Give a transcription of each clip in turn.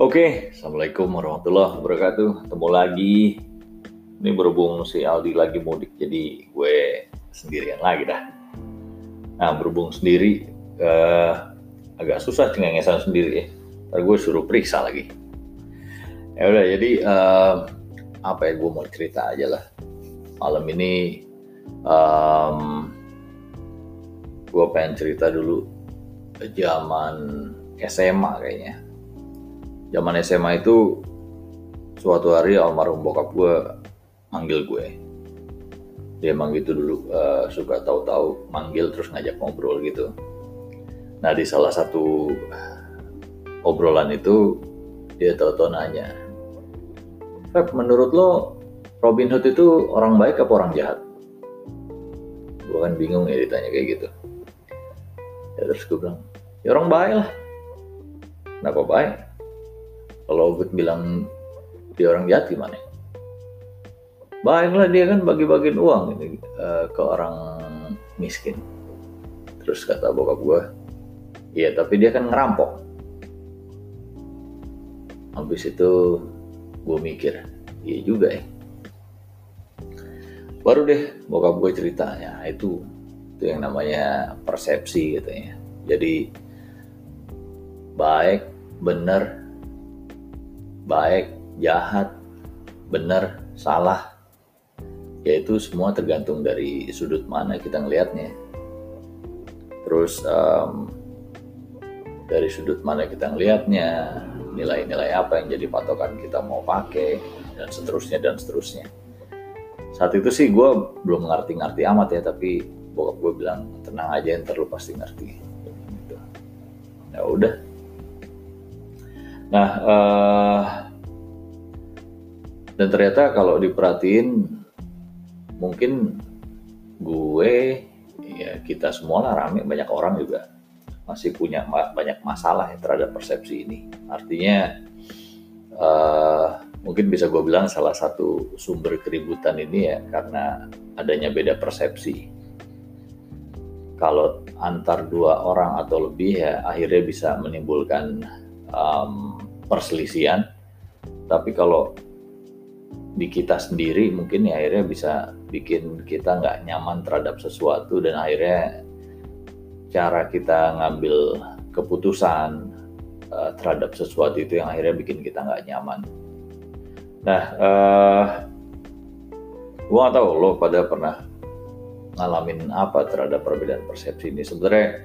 Oke, Assalamualaikum warahmatullahi wabarakatuh. Ketemu lagi. Ini berhubung si Aldi lagi mudik, jadi gue sendirian lagi dah. Nah, berhubung sendiri, eh, agak susah cengengesan sendiri ya. Ntar gue suruh periksa lagi. Ya udah, jadi eh, apa ya gue mau cerita aja lah. Malam ini um, gue pengen cerita dulu zaman SMA kayaknya. Zaman SMA itu suatu hari almarhum bokap gue manggil gue. Dia emang gitu dulu uh, suka tahu-tahu manggil terus ngajak ngobrol gitu. Nah di salah satu obrolan itu dia tahu-tahu nanya, Feb menurut lo Robin Hood itu orang baik apa orang jahat? Gue kan bingung ya ditanya kayak gitu. Ya terus gue bilang, ya orang baik lah. Kenapa baik? Kalau gue bilang dia orang jahat gimana? Baiklah dia kan bagi-bagiin uang ini uh, ke orang miskin. Terus kata bokap gue, iya tapi dia kan ngerampok. Habis itu gue mikir, iya juga ya. Baru deh bokap gue ceritanya, itu itu yang namanya persepsi katanya. Jadi baik, benar, baik, jahat, benar, salah, yaitu semua tergantung dari sudut mana kita ngelihatnya. Terus um, dari sudut mana kita ngelihatnya, nilai-nilai apa yang jadi patokan kita mau pakai, dan seterusnya dan seterusnya. Saat itu sih gue belum ngerti-ngerti amat ya, tapi bokap gue bilang tenang aja, ntar lu pasti ngerti. Gitu. Ya udah. Nah, uh, dan ternyata kalau diperhatiin mungkin gue ya kita semua lah rame banyak orang juga masih punya banyak masalah ya terhadap persepsi ini. Artinya uh, mungkin bisa gue bilang salah satu sumber keributan ini ya karena adanya beda persepsi. Kalau antar dua orang atau lebih ya akhirnya bisa menimbulkan um, perselisihan tapi kalau di kita sendiri mungkin ya akhirnya bisa bikin kita nggak nyaman terhadap sesuatu dan akhirnya cara kita ngambil keputusan uh, terhadap sesuatu itu yang akhirnya bikin kita nggak nyaman. Nah, uh, gua nggak tahu lo pada pernah ngalamin apa terhadap perbedaan persepsi ini. Sebenarnya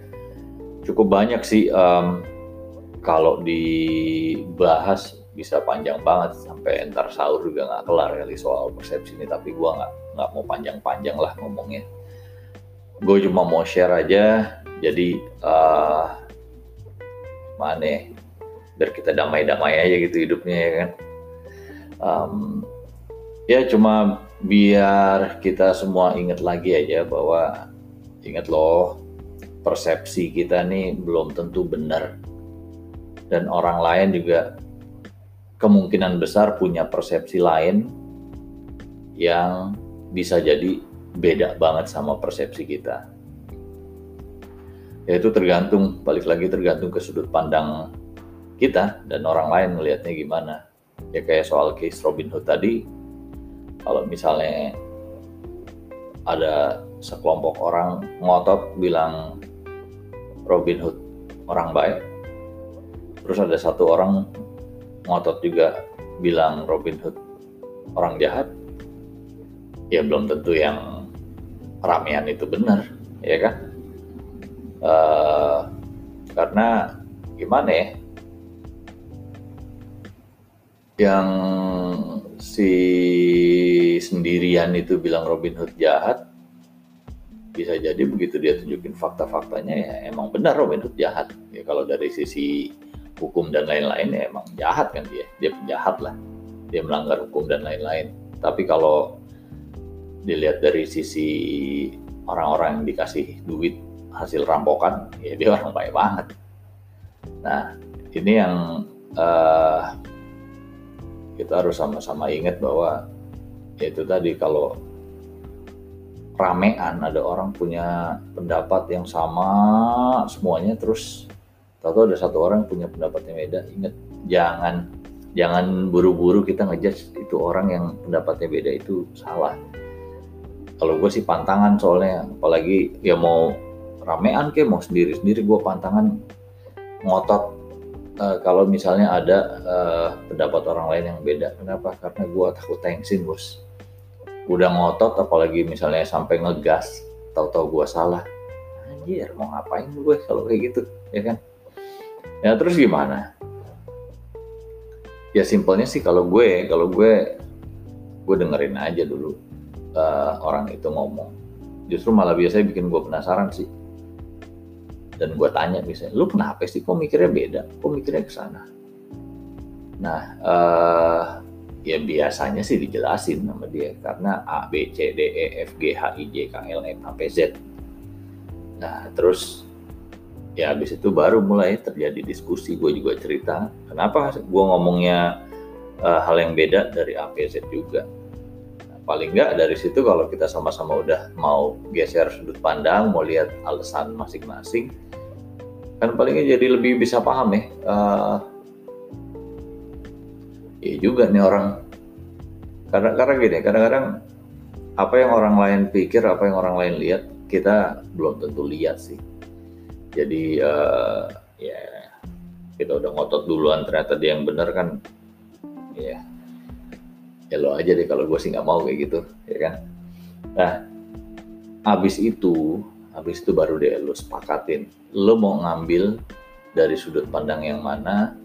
cukup banyak sih um, kalau dibahas bisa panjang banget. Sampai entar sahur juga nggak kelar kali soal persepsi ini. Tapi gue nggak nggak mau panjang-panjang lah ngomongnya. Gue cuma mau share aja. Jadi uh, mana ya, biar kita damai-damai aja gitu hidupnya ya kan? Um, ya cuma biar kita semua ingat lagi aja bahwa ingat loh persepsi kita nih belum tentu benar dan orang lain juga kemungkinan besar punya persepsi lain yang bisa jadi beda banget sama persepsi kita. Yaitu tergantung, balik lagi tergantung ke sudut pandang kita dan orang lain melihatnya gimana. Ya kayak soal case Robin Hood tadi, kalau misalnya ada sekelompok orang ngotot bilang Robin Hood orang baik, terus ada satu orang ngotot juga bilang Robin Hood orang jahat, ya belum tentu yang ramean itu benar, ya kan? Uh, karena gimana ya? Yang si sendirian itu bilang Robin Hood jahat, bisa jadi begitu dia tunjukin fakta-faktanya ya emang benar Robin Hood jahat. Ya kalau dari sisi hukum dan lain-lain ya emang jahat kan dia. Dia penjahat lah. Dia melanggar hukum dan lain-lain. Tapi kalau dilihat dari sisi orang-orang yang dikasih duit hasil rampokan ya dia orang baik banget. Nah ini yang uh, kita harus sama-sama ingat bahwa itu tadi kalau ramean ada orang punya pendapat yang sama semuanya terus Tahu ada satu orang punya pendapat yang beda, ingat jangan jangan buru-buru kita ngejudge itu orang yang pendapatnya beda itu salah. Kalau gue sih pantangan soalnya apalagi ya mau ramean ke mau sendiri-sendiri gue pantangan ngotot. Uh, kalau misalnya ada uh, pendapat orang lain yang beda. Kenapa? Karena gue takut tensin bos. Udah ngotot apalagi misalnya sampai ngegas tahu-tahu gue salah. Anjir mau ngapain gue kalau kayak gitu ya kan ya terus gimana? Ya simpelnya sih kalau gue kalau gue gue dengerin aja dulu uh, orang itu ngomong. Justru malah biasanya bikin gue penasaran sih. Dan gue tanya misalnya lu kenapa sih kok mikirnya beda? Kok mikirnya ke sana? Nah uh, ya biasanya sih dijelasin sama dia. Karena A B C D E F G H I J K L M N P Z. Nah terus ya habis itu baru mulai terjadi diskusi gue juga cerita kenapa gue ngomongnya uh, hal yang beda dari A Z juga. Nah, paling nggak dari situ kalau kita sama-sama udah mau geser sudut pandang mau lihat alasan masing-masing kan palingnya jadi lebih bisa paham ya uh, iya juga nih orang. Karena gini kadang-kadang apa yang orang lain pikir apa yang orang lain lihat kita belum tentu lihat sih jadi uh, ya kita udah ngotot duluan. Ternyata dia yang benar kan ya ya lo aja deh kalau gue sih nggak mau kayak gitu ya kan? Nah abis itu habis itu baru deh lo sepakatin. Lo mau ngambil dari sudut pandang yang mana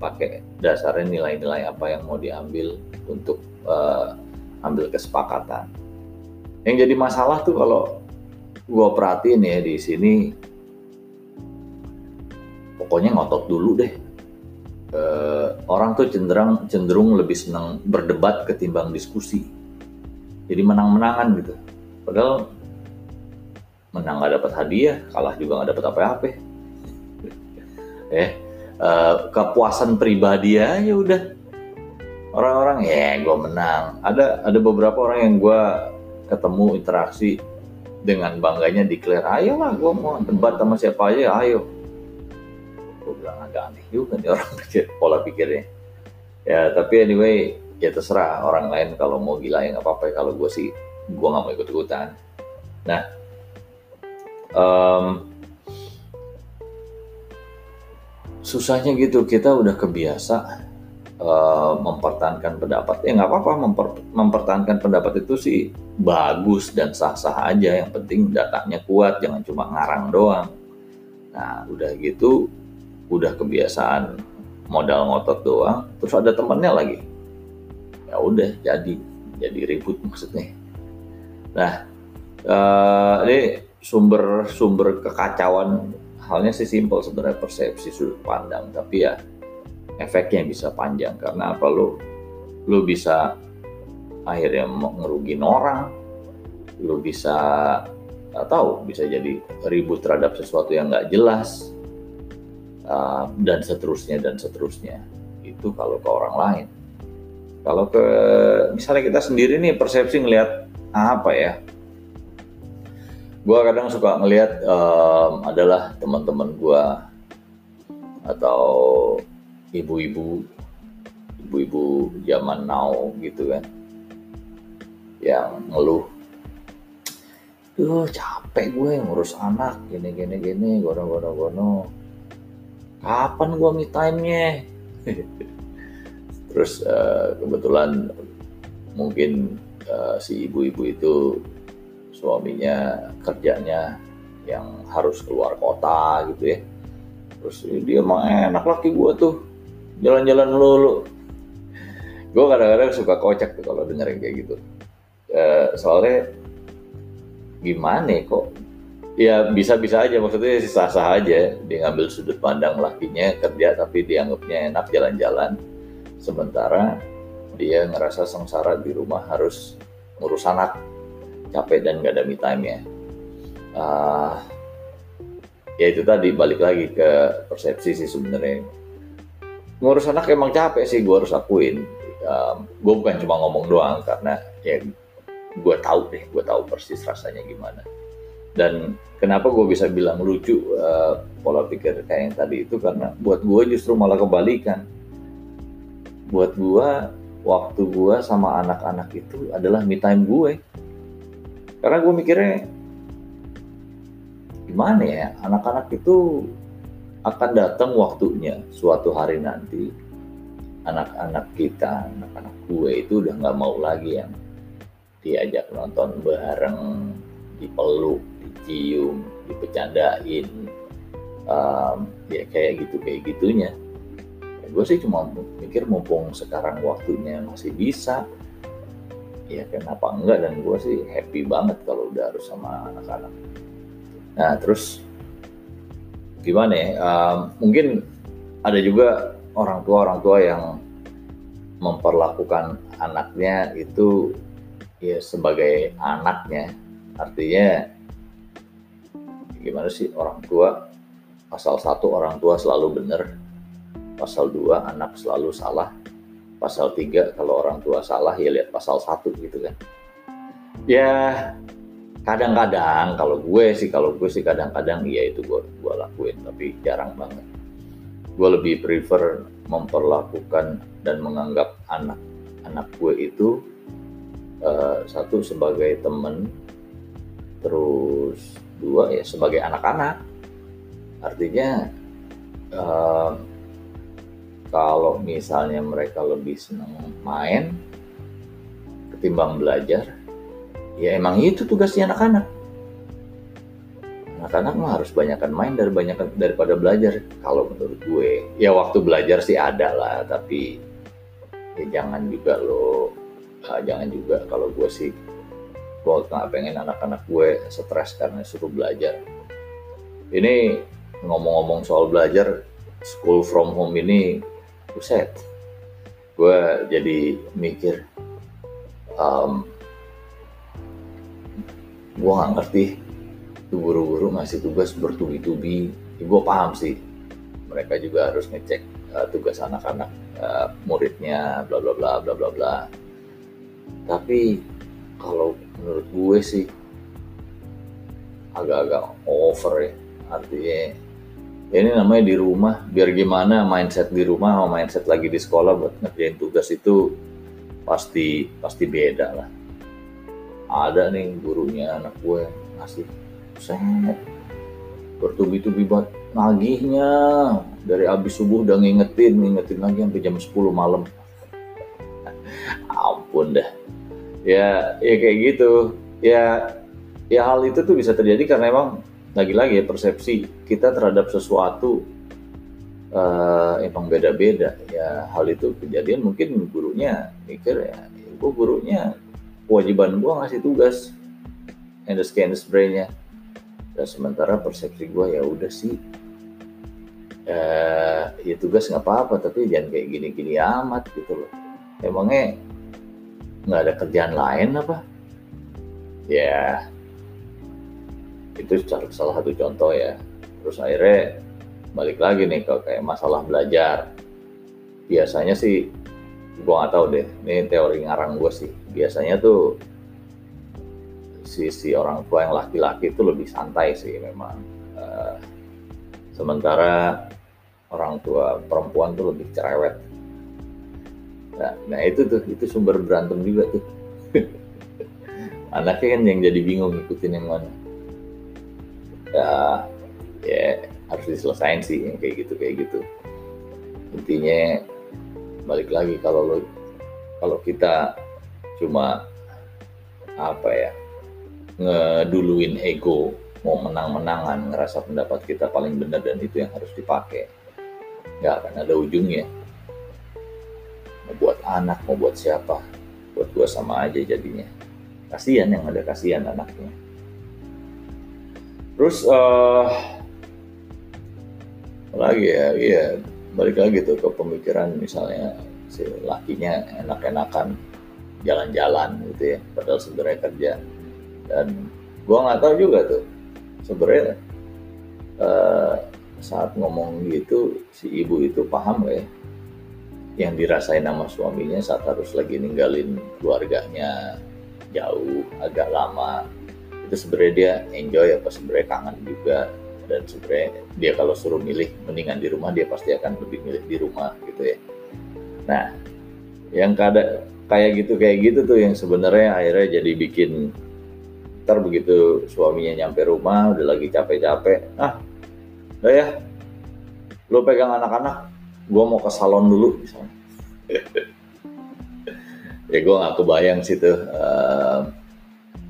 pakai dasarnya nilai-nilai apa yang mau diambil untuk uh, ambil kesepakatan. Yang jadi masalah tuh kalau gue perhatiin ya di sini, pokoknya ngotot dulu deh. Uh, orang tuh cenderung cenderung lebih senang berdebat ketimbang diskusi. Jadi menang-menangan gitu. Padahal menang nggak dapat hadiah, kalah juga nggak dapat apa-apa. eh, uh, kepuasan pribadi aja udah orang-orang ya gue menang ada ada beberapa orang yang gue ketemu interaksi dengan bangganya declare ayo lah gue mau debat sama siapa aja ayo gue bilang agak aneh juga nih orang. Pola pikirnya. Ya tapi anyway ya terserah orang lain kalau mau gila ya nggak apa-apa kalau gue sih gue nggak mau ikut ikutan nah um, susahnya gitu. Kita udah kebiasa uh, mempertahankan pendapat. Ya nggak apa-apa. Memper, mempertahankan pendapat itu sih bagus dan sah-sah aja. Yang penting datanya kuat. Jangan cuma ngarang doang. Nah udah gitu udah kebiasaan modal ngotot doang terus ada temennya lagi. Ya udah jadi jadi ribut maksudnya. Nah uh, ini sumber sumber kekacauan halnya sih simpel sebenarnya persepsi sudut pandang tapi ya efeknya bisa panjang karena apa? Lu lu bisa akhirnya ngerugin orang lu bisa nggak tahu bisa jadi ribut terhadap sesuatu yang nggak jelas uh, dan seterusnya dan seterusnya. Itu kalau ke orang lain. Kalau ke misalnya kita sendiri nih persepsi ngelihat apa ya? Gue kadang suka ngelihat um, adalah teman-teman gue atau ibu-ibu ibu-ibu zaman now gitu kan. Yang ngeluh Duh capek gue ngurus anak gini gini gini gono gono gono kapan gue me time nya terus uh, kebetulan mungkin uh, si ibu-ibu itu suaminya kerjanya yang harus keluar kota gitu ya. Terus dia mah enak laki gue tuh jalan-jalan lulu gue kadang-kadang suka kocak tuh kalau dengerin kayak gitu. E, soalnya gimana ya kok ya bisa-bisa aja. Maksudnya sah-sah aja. Dia ngambil sudut pandang lakinya kerja tapi dianggapnya enak jalan-jalan. Sementara dia ngerasa sengsara di rumah harus ngurus anak. Capek dan gak ada me time ya uh, ya itu tadi balik lagi ke persepsi sih sebenarnya. Ngurus anak emang capek sih gue harus akuin um, gue bukan cuma ngomong doang karena ya gue tahu deh gue tahu persis rasanya gimana dan kenapa gue bisa bilang lucu uh, pola pikir kayak yang tadi itu? Karena buat gue justru malah kebalikan. Buat gue waktu gue sama anak-anak itu adalah me time gue. Karena gue mikirnya gimana ya anak-anak itu akan datang waktunya suatu hari nanti anak-anak kita anak-anak gue itu udah nggak mau lagi yang diajak nonton bareng dipeluk dicium dipecandain um, ya kayak gitu kayak gitunya. Ya, gue sih cuma mikir mumpung sekarang waktunya masih bisa ya kenapa enggak? Dan gue sih happy banget kalau udah harus sama anak-anak. Nah terus gimana ya? Um, mungkin ada juga orang tua orang tua yang memperlakukan anaknya itu ya sebagai anaknya artinya gimana sih orang tua? Pasal satu orang tua selalu benar. Pasal dua anak selalu salah. Pasal tiga kalau orang tua salah ya lihat pasal satu gitu kan. Ya kadang-kadang kalau gue sih kalau gue sih kadang-kadang iya itu gue gue lakuin tapi jarang banget. Gue lebih prefer memperlakukan dan menganggap anak anak gue itu uh, satu sebagai temen terus dua ya sebagai anak-anak. Artinya uh, kalau misalnya mereka lebih senang main ketimbang belajar ya emang itu tugasnya anak-anak. Anak-anak mah harus banyakkan main dari banyak daripada belajar. Kalau menurut gue ya waktu belajar sih ada lah tapi ya jangan juga lo uh, jangan juga kalau gue sih gue nggak pengen anak-anak gue stres karena suruh belajar. Ini ngomong-ngomong soal belajar school from home ini buset. Gue jadi mikir um, gue nggak ngerti. Tuh guru-guru ngasih tugas bertubi-tubi. Ya, gue paham sih. Mereka juga harus ngecek uh, tugas anak-anak uh, muridnya bla bla bla bla bla bla. Tapi kalau menurut gue sih agak-agak over ya artinya. Ya ini namanya di rumah biar gimana mindset di rumah sama mindset lagi di sekolah buat ngerjain tugas itu pasti pasti beda lah. Ada nih gurunya anak gue ngasih set bertubi-tubi buat nagihnya. Dari abis subuh udah ngingetin ngingetin lagi sampai jam 10 malam. Ampun dah ya ya kayak gitu. Ya ya hal itu tuh bisa terjadi karena emang lagi-lagi ya persepsi kita terhadap sesuatu uh, emang beda-beda. Ya hal itu kejadian mungkin gurunya mikir ya, gue gurunya kewajiban gue ngasih tugas. And the scan brainnya. Dan sementara persepsi gue ya udah sih uh, ya tugas nggak apa-apa tapi jangan kayak gini-gini amat gitu loh. Emangnya nggak ada kerjaan lain apa? Ya itu salah satu contoh ya. Terus akhirnya balik lagi nih kalau kayak masalah belajar. Biasanya sih gue nggak tahu deh. Ini teori ngarang gue sih. Biasanya tuh sisi orang tua yang laki-laki itu lebih santai sih memang. Uh, sementara orang tua perempuan tuh lebih cerewet nah, nah itu tuh itu sumber berantem juga tuh. Anaknya kan yang jadi bingung ngikutin yang mana. Ya ya harus diselesain sih yang kayak gitu kayak gitu. Intinya balik lagi kalau lo kalau kita cuma apa ya ngeduluin ego mau menang-menangan ngerasa pendapat kita paling benar dan itu yang harus dipakai. Nggak akan ada ujungnya mau buat anak mau buat siapa? Buat gua sama aja jadinya. Kasihan yang ada kasihan anaknya. Terus uh, lagi ya? Iya balik lagi tuh ke pemikiran misalnya si lakinya enak-enakan jalan-jalan gitu ya padahal sebenarnya kerja. Dan gua nggak tahu juga tuh sebenarnya uh, saat ngomong gitu si ibu itu paham gak ya yang dirasain sama suaminya saat harus lagi ninggalin keluarganya jauh agak lama itu sebenarnya dia enjoy apa sebenarnya kangen juga. Dan sebenarnya dia kalau suruh milih mendingan di rumah dia pasti akan lebih milih di rumah gitu ya. Nah yang kada kayak gitu kayak gitu tuh yang sebenarnya akhirnya jadi bikin ntar begitu suaminya nyampe rumah udah lagi capek-capek ah udah ya lo pegang anak-anak gue mau ke salon dulu. Misalnya ya gue nggak kebayang sih tuh uh,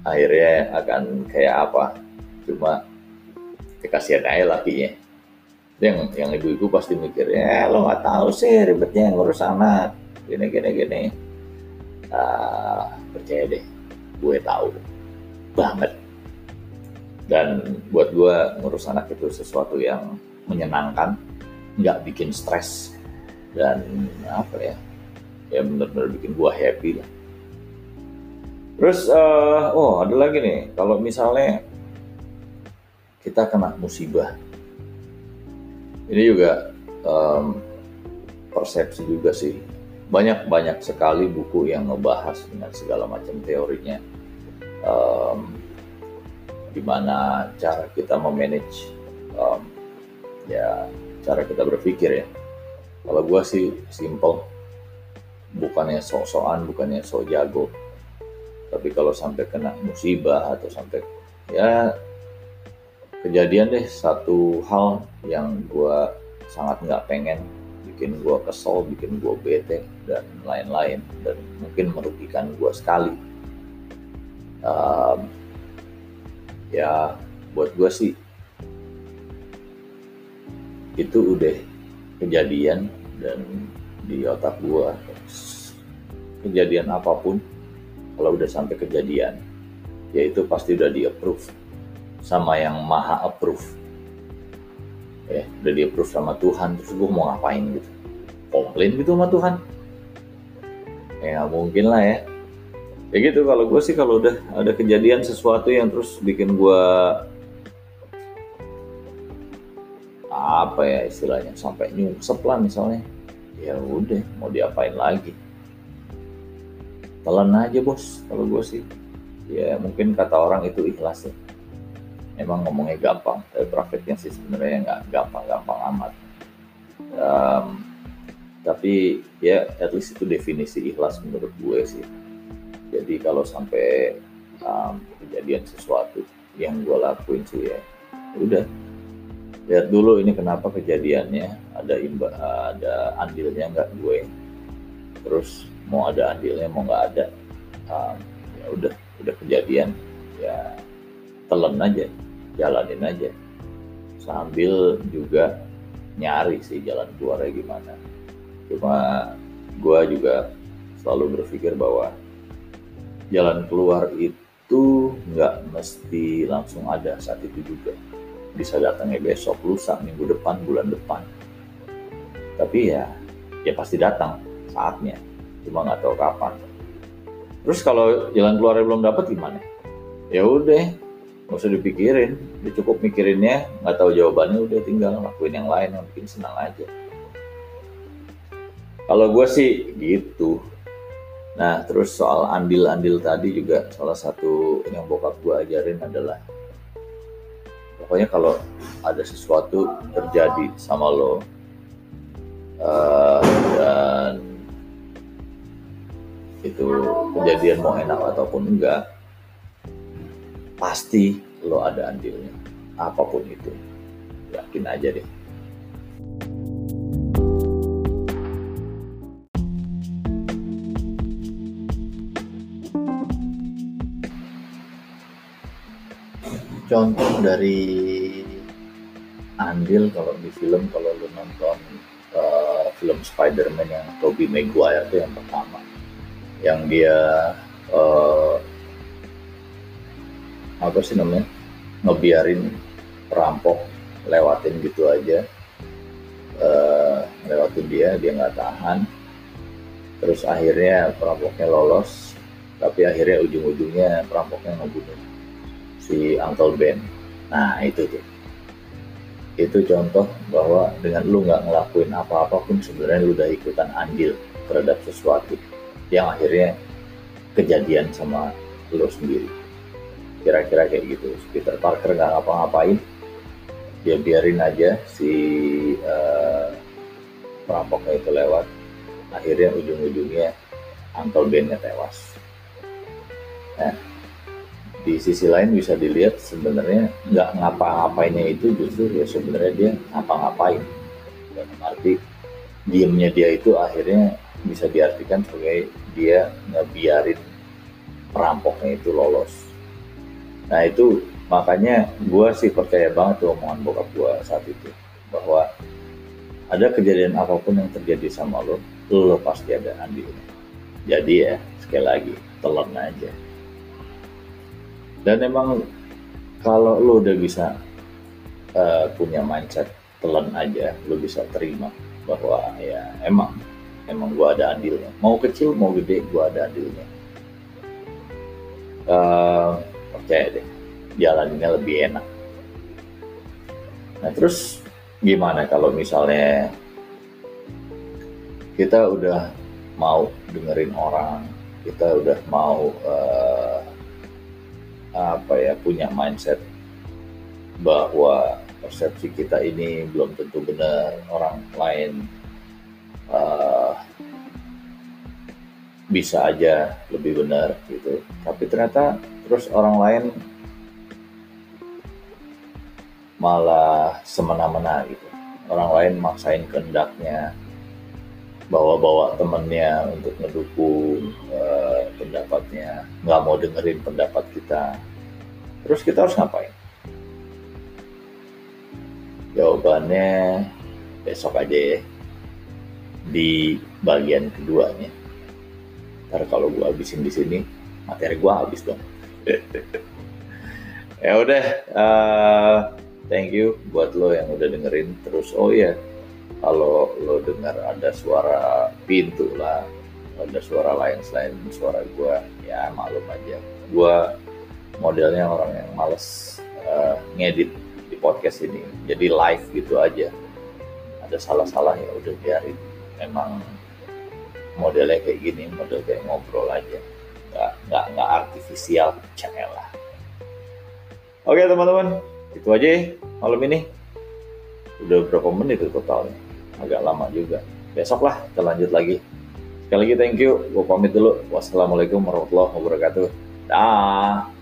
akhirnya akan kayak apa. Cuma ya kasihan aja lakinya. Yang yang ibu-ibu pasti mikir ya lo nggak tahu sih ribetnya ngurus anak. Gini gini gini. Uh, percaya deh gue tahu banget. Dan buat gue ngurus anak itu sesuatu yang menyenangkan nggak bikin stres dan apa ya ya benar-benar bikin gue happy lah. Terus uh, oh ada lagi nih. Kalau misalnya kita kena musibah ini juga um, persepsi juga sih. Banyak banyak sekali buku yang ngebahas dengan segala macam teorinya. Um, gimana cara kita memanage um, ya cara kita berpikir ya. Kalau gue sih simple. Bukannya sok-sokan bukannya sok jago. Tapi kalau sampai kena musibah atau sampai ya kejadian deh satu hal yang gue sangat nggak pengen bikin gue kesel, bikin gue bete dan lain-lain dan mungkin merugikan gue sekali. Um, ya buat gue sih itu udah kejadian dan di otak gue kejadian apa pun kalau udah sampai kejadian ya itu pasti udah di approve sama yang maha approve. Ya udah di approve sama Tuhan terus gue mau ngapain gitu? Komplain gitu sama Tuhan? Ya mungkin lah ya. Ya gitu kalau gue sih kalau udah ada kejadian sesuatu yang terus bikin gue apa ya istilahnya sampai nyungsep lah misalnya. Ya udah mau diapain lagi? Telan aja bos kalau gue sih. Ya mungkin kata orang itu ikhlas ya. Emang ngomongnya gampang tapi prakteknya sih sebenarnya nggak gampang-gampang amat. Um, tapi ya at least itu definisi ikhlas menurut gue sih. Jadi kalau sampai um, kejadian sesuatu yang gue lakuin sih ya udah lihat dulu ini kenapa kejadiannya. Ada imba ada andilnya nggak gue terus mau ada andilnya mau nggak ada. Um, ya udah udah kejadian. Ya telan aja jalanin aja. Sambil juga nyari sih jalan keluarnya gimana. Cuma gue juga selalu berpikir bahwa jalan keluar itu nggak mesti langsung ada saat itu juga bisa datangnya besok lusa minggu depan bulan depan. Tapi ya ya pasti datang saatnya. Cuma nggak tahu kapan. Terus kalau jalan keluarnya belum dapat gimana? Ya udah nggak usah dipikirin. Dia cukup mikirinnya nggak tahu jawabannya udah tinggal lakuin yang lain yang bikin senang aja. Kalau gue sih gitu. Nah terus soal andil-andil tadi juga salah satu yang bokap gue ajarin adalah pokoknya kalau ada sesuatu terjadi sama lo uh, dan itu kejadian mau enak ataupun enggak pasti lo ada andilnya apa pun itu. Yakin aja deh contoh dari andil kalau di film kalau lo nonton uh, film Spider-Man yang Tobey Maguire itu yang pertama. Yang dia uh, apa sih namanya? Ngebiarin perampok lewatin gitu aja. Uh, lewatin dia dia nggak tahan. Terus akhirnya perampoknya lolos tapi akhirnya ujung-ujungnya perampoknya ngebunuh si Uncle Ben. Nah itu tuh. Itu contoh bahwa dengan lu nggak ngelakuin apa-apa pun sebenarnya lu udah ikutan andil terhadap sesuatu yang akhirnya kejadian sama lu sendiri. Kira-kira kayak gitu. Peter Parker nggak ngapa-ngapain dia biarin aja si uh, perampoknya itu lewat. Akhirnya ujung-ujungnya Uncle Ben-nya tewas. Nah, di sisi lain bisa dilihat sebenarnya nggak ngapa-ngapainnya itu justru ya sebenarnya dia ngapa-ngapain. Dan arti diemnya dia itu akhirnya bisa diartikan sebagai dia ngebiarin perampoknya itu lolos. Nah itu makanya gue sih percaya banget tuh omongan bokap gue saat itu bahwa ada kejadian apa pun yang terjadi sama lo, lo pasti ada andilnya. Jadi ya sekali lagi telan aja. Dan emang kalau lo udah bisa uh, punya mindset telan aja, lo bisa terima bahwa ya emang emang gue ada andilnya. Mau kecil mau gede gue ada andilnya. Uh, percaya deh, jalannya lebih enak. Nah terus gimana kalau misalnya kita udah mau dengerin orang, kita udah mau uh, apa ya punya mindset bahwa persepsi kita ini belum tentu benar orang lain uh, bisa aja lebih benar gitu. Tapi ternyata terus orang lain malah semena-mena gitu. Orang lain maksain kehendaknya bawa-bawa temennya untuk ngedukung uh, pendapatnya. Nggak mau dengerin pendapat kita. Terus kita harus ngapain? Jawabannya besok aja ya. Di bagian keduanya. Ntar kalau gue habisin di sini materi gue habis dong. Ya udah uh, thank you buat lo yang udah dengerin. Terus oh iya kalau lo dengar ada suara pintu lah ada suara lain selain suara gue ya malum aja. Gue modelnya orang yang males uh, ngedit di podcast ini. Jadi live gitu aja. Ada salah-salah ya udah biarin. Memang modelnya kayak gini model kayak ngobrol aja. Nggak nggak nggak artifisial lah. Oke teman-teman. Itu aja ya, malam ini. Udah berapa menit totalnya agak lama juga. Besok lah kita lanjut lagi. Sekali lagi thank you. Gue pamit dulu. Wassalamualaikum warahmatullahi wabarakatuh. Dah